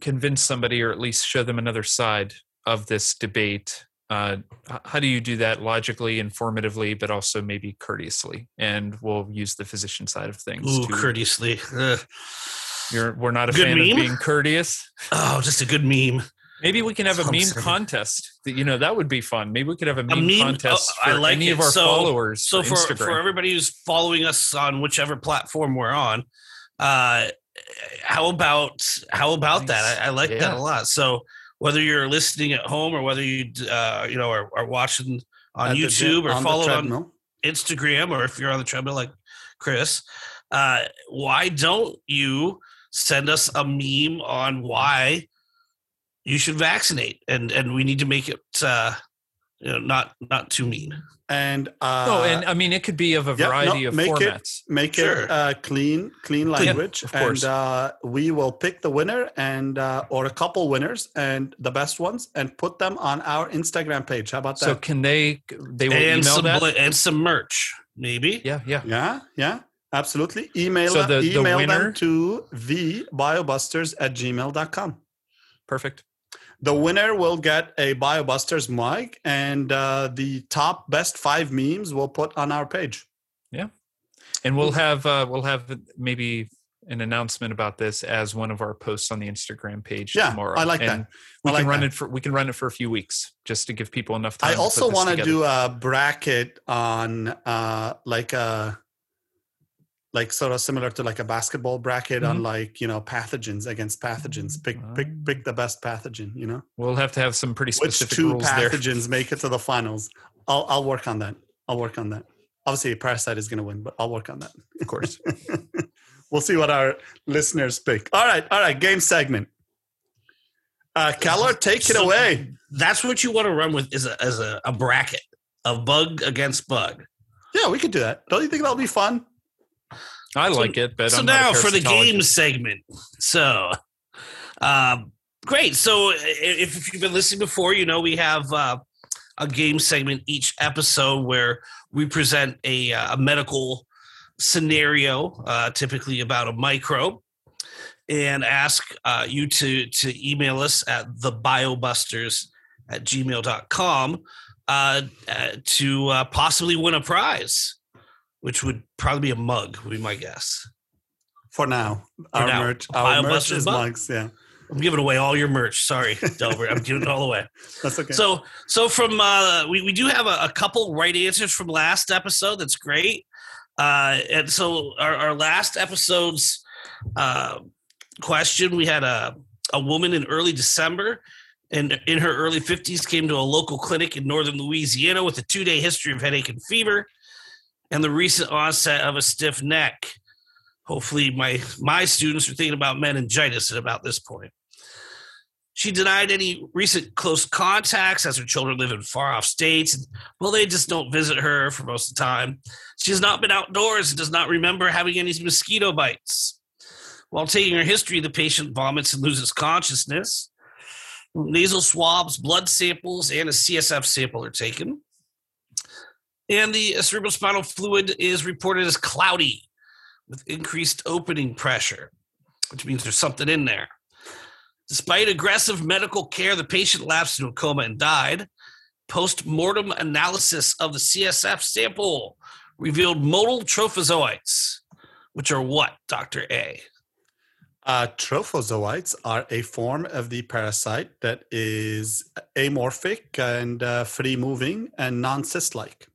convince somebody or at least show them another side of this debate uh, how do you do that logically informatively but also maybe courteously and we'll use the physician side of things
Ooh,
to-
courteously. Ugh.
You're, we're not a fan
meme?
of being courteous
Oh, just a good meme.
maybe we can have a
That's what I'm
meme
saying.
contest that- you know that would be fun maybe we could have a meme,
meme?
contest
Oh, I
for
like
any
it.
of our
So-
followers
So for,
Instagram.
for everybody who's following us on whichever platform we're on, uh, how about how about that? I, I like that a lot. So whether you're listening at home or whether you uh, you know are, are watching on
At
YouTube
gym,
or
on
following on. Instagram or if you're on the treadmill like Chris, uh, why don't you send us a meme on why you should vaccinate, and and we need to make it uh, you know not not too mean.
And uh,
oh, and I mean, it could be of a
yeah, no,
variety of
make it-
formats.
make
Sure.
it uh, clean, clean language,
of course.
and uh, we will pick the winner and uh, or a couple winners and the best ones, and put them on our Instagram page. How about that?
So can they? They will
and
email
some
that.
and some merch, maybe.
yeah, yeah.
yeah, yeah, absolutely. Email
So the- the
email
winner-
them to thebiobusters at gmail.com.
Perfect.
The winner will get a BioBusters mug, and uh, the top best five memes we'll put on our page.
Yeah, and we'll have uh, we'll have maybe an announcement about this as one of our posts on the Instagram page
Yeah,
tomorrow.
I like that.
We
I
can
like
run
that.
it for we can run it for a few weeks just to give people enough time.
I also
want to
to do a bracket on uh like a like sort of similar to like a basketball bracket on
Mhm.
like you know pathogens against pathogens. Pick pick
Ah.
pick the best pathogen. You know
We'll have to have some pretty
which
specific
two
rules there.
pathogens make it to the finals. I'll I'll work on that. I'll work on that. Obviously, parasite is going to win, but I'll work on that.
Of course.
we'll see what our listeners pick. All right, all right. Game segment. Uh, Keller, take it
So-
away.
That's what you want to run with is a, as a, a bracket of bug against bug.
Yeah, we could do that. Don't you think that'll be fun?
I
So-
like it, but
so
I'm
now for the game segment. So, um, great. So if, if you've been listening before, you know we have uh, a game segment each episode where we present a, uh, a medical scenario, uh, typically about a microbe, and ask uh, you to to email us at thebiobusters at gmail.com uh, uh, to uh, possibly win a prize, which would probably be a mug, would be my guess.
For now, our
now.
merch, our merch is
mug?
mugs. Yeah,
I'm giving away all your merch. Sorry, Delbert. I'm giving it all away.
that's okay.
So, so from uh, we we do have a, a couple right answers from last episode. That's great. Uh, and so our, our last episode's uh, question, we had a a woman in early December, and in her early 50s, came to a local clinic in northern Louisiana with a two day history of headache and fever, and the recent onset of a stiff neck. Hopefully, my my students are thinking about meningitis at about this point. She denied any recent close contacts as her children live in far off states. Well, they just don't visit her for most of the time. She has not been outdoors and does not remember having any mosquito bites. While taking her history, the patient vomits and loses consciousness. Nasal swabs, blood samples, and a CSF sample are taken. And the cerebrospinal fluid is reported as cloudy with increased opening pressure, which means there's something in there. Despite aggressive medical care, the patient lapsed into a coma and died. Post mortem analysis of the CSF sample revealed motile trophozoites, which are what, Dr. A?
Uh, trophozoites are a form of the parasite that is amorphic and uh, free moving and non cyst like.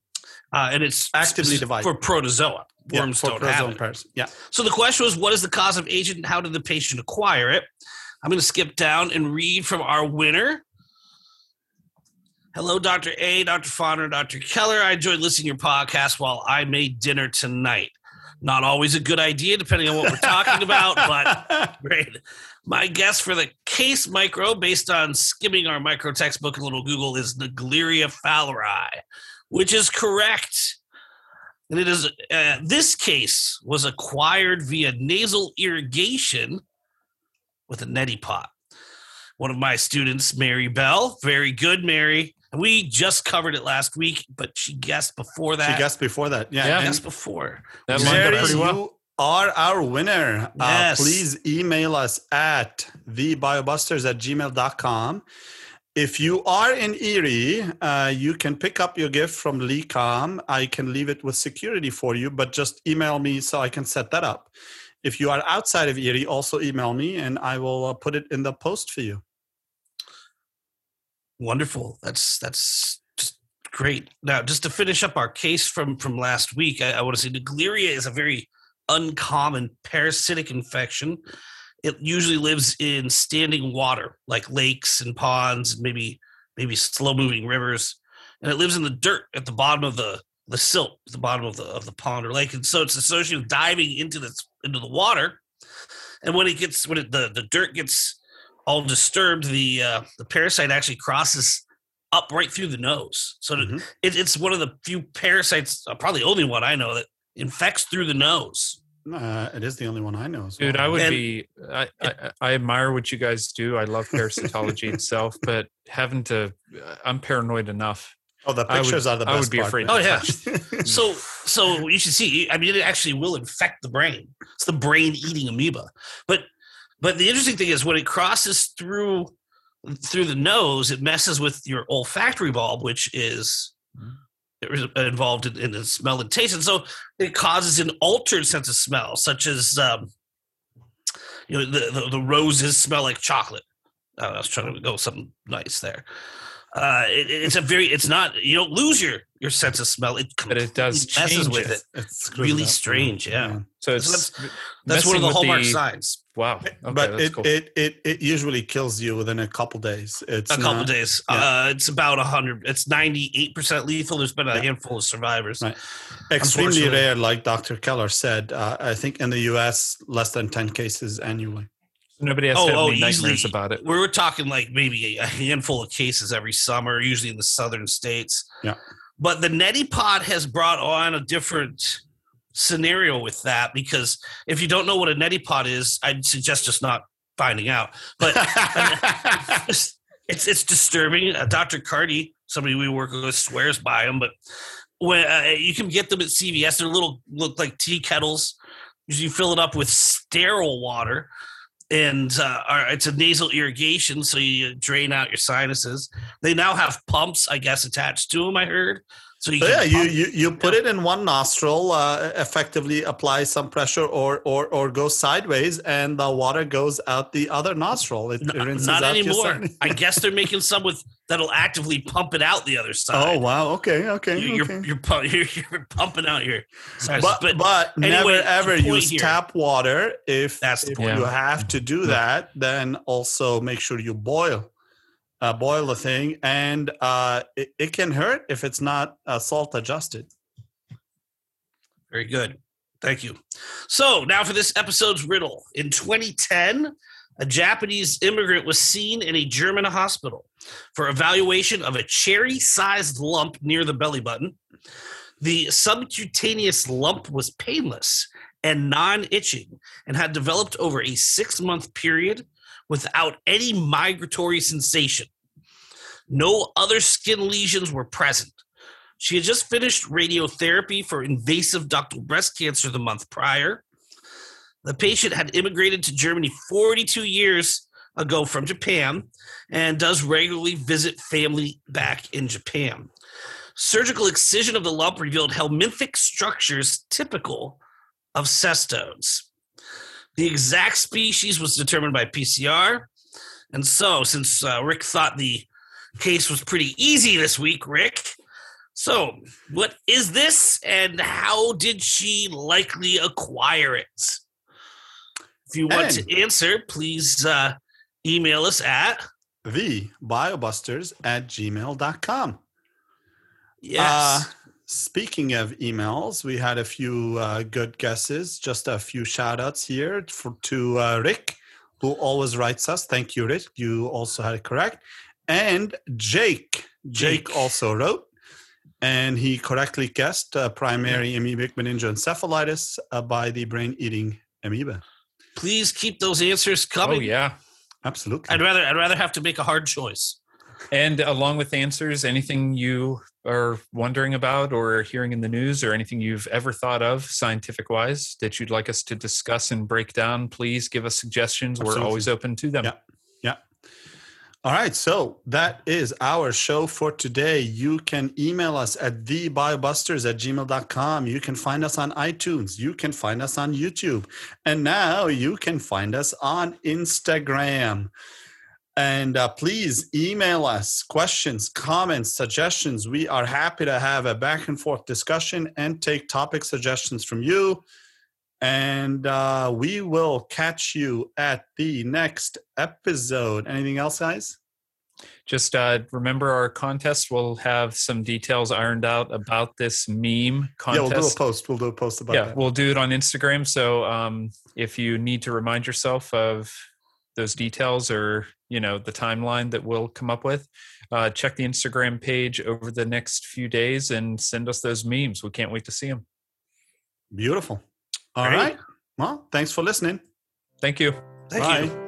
Uh, and it's
Actively divided.
for protozoa. Worms don't have it.
Yeah.
So the question was, what is the cause of agent and how did the patient acquire it? I'm going to skip down and read from our winner. Hello, Dr. A, Dr. Fonner, Dr. Keller. I enjoyed listening to your podcast while I made dinner tonight. Not always a good idea, depending on what we're talking about, but great. My guess for the case micro, based on skimming our micro textbook and a little Google, is Naegleria fowleri, which is correct. And it is uh, this case was acquired via nasal irrigation with a neti pot. One of my students, Mary Bell, very good, Mary. We just covered it last week, but she guessed before that.
She guessed before that. Yeah.
Yeah.
and
guessed before.
That
Mary,
pretty well.
you are our winner.
Yes.
Uh, please email us at thebiobusters at gmail.com. If you are in Erie, uh, you can pick up your gift from LECOM. I can leave it with security for you, but just email me so I can set that up. If you are outside of Erie, also email me and I will uh, put it in the post for you.
Wonderful. That's that's just great. Now, just to finish up our case from from last week, I, I want to say Naegleria is a very uncommon parasitic infection. It usually lives in standing water, like lakes and ponds, and maybe maybe slow moving rivers, and it lives in the dirt at the bottom of the the silt, at the bottom of the of the pond or lake, and so it's associated with diving into the into the water. And when it gets when it, the the dirt gets all disturbed, the uh, the parasite actually crosses up right through the nose. So
Mhm.
it, it's one of the few parasites, uh, probably the only one I know that infects through the nose.
Uh, it is the only one I know. As
Dude. I would
And-
be. I, I I admire what you guys do. I love parasitology itself, but having to, I'm paranoid enough.
Oh, the
I would-
pictures are the best.
I would be
part,
afraid.
Oh, yeah. So so you should see. I mean, it actually will infect the brain. It's the brain eating amoeba. But but the interesting thing is when it crosses through through the nose, it messes with your olfactory bulb, which is involved in, in the smell and taste, and so it causes an altered sense of smell, such as um, you know the, the the roses smell like chocolate. Uh, I was trying to go something nice there. Uh, it, it's a very it's not you don't lose your your sense of smell. It
But it does
messes
change
with
it.
it.
It's
Really strange, yeah.
So
So
it's
That's one of the hallmark
the-
signs.
Wow. Okay,
but
that's
it,
cool.
it it it usually kills you within a couple days. It's
A couple
not-
days.
yeah.
Uh, it's about hundred. It's ninety eight percent lethal. There's been a
Yeah.
handful of survivors.
Right. extremely rare, like Dr. Keller said. Uh, I think in the U.S., less than ten cases annually.
Nobody has
Oh,
to have
oh,
any
easily.
nightmares about it.
We were talking like maybe a handful of cases every summer, usually in the southern states.
Yeah.
But the neti pot has brought on a different scenario with that because if you don't know what a neti pot is, I'd suggest just not finding out. But it's it's, disturbing. Uh, Dr. Cardi, somebody we work with, swears by them, but when uh, you can get them at CVS, they're little look like tea kettles. You fill it up with sterile water, and uh, it's a nasal irrigation, so you drain out your sinuses. They now have pumps, I guess, attached to them. I heard. So you
So yeah, you, you you put it in one nostril, uh, effectively apply some pressure, or or or go sideways, and the water goes out the other nostril. It
N-
rinses
not anymore. I guess they're making some with that'll actively pump it out the other side.
Oh wow! Okay, okay,
You-
okay.
you're, you're, you're pumping out here. sinuses.
but
but
but
anyway,
never ever use
here-
tap water if,
That's the
if
point.
you have to do that then also make sure you boil uh, boil the thing and uh, it, it can hurt if it's not uh, salt adjusted
Very good. Thank you. So now for this episode's riddle. In 2010, a Japanese immigrant was seen in a German hospital for evaluation of a cherry-sized lump near the belly button. The subcutaneous lump was painless and non-itching and had developed over a six-month period without any migratory sensation. No other skin lesions were present. She had just finished radiotherapy for invasive ductal breast cancer the month prior. The patient had immigrated to Germany 42 years ago from Japan and does regularly visit family back in Japan. Surgical excision of the lump revealed helminthic structures typical of cestodes. The exact species was determined by PCR. And so, since uh, Rick thought the case was pretty easy this week, Rick, so, what is this and how did she likely acquire it? If you want to answer, please uh, email us at
the biobusters at gmail.com
yes.
Uh, speaking of emails, we had a few uh, good guesses. Just a few shout outs here for, to uh, Rick, who always writes us. Thank you, Rick. You also had it correct. And Jake. Jake,
Jake.
also wrote, and he correctly guessed uh, primary amoebic meningoencephalitis uh, by the brain eating amoeba.
please keep those answers coming.
Oh yeah.
Absolutely.
I'd rather I'd rather have to make a hard choice.
And along with answers, anything you are wondering about or hearing in the news or anything you've ever thought of scientific wise that you'd like us to discuss and break down, please give us suggestions.
Absolutely.
We're always open to them. Yeah.
yeah. All right, so that is our show for today. You can email us at thebiobusters at gmail.com. You can find us on iTunes. You can find us on YouTube. And now you can find us on Instagram. And uh, please email us questions, comments, suggestions. We are happy to have a back and forth discussion and take topic suggestions from you. And uh, we will catch you at the next episode. Anything else, guys?
Just uh, remember our contest. We'll have some details ironed out about this meme contest.
Yeah, we'll do a post. We'll do a post about
yeah,
that.
we'll do it on Instagram. So um, if you need to remind yourself of those details or you know the timeline that we'll come up with, uh, check the Instagram page over the next few days and send us those memes. We can't wait to see them.
Beautiful. All
Great.
right. Well, thanks for listening.
Thank you.
Thank
Bye.
you.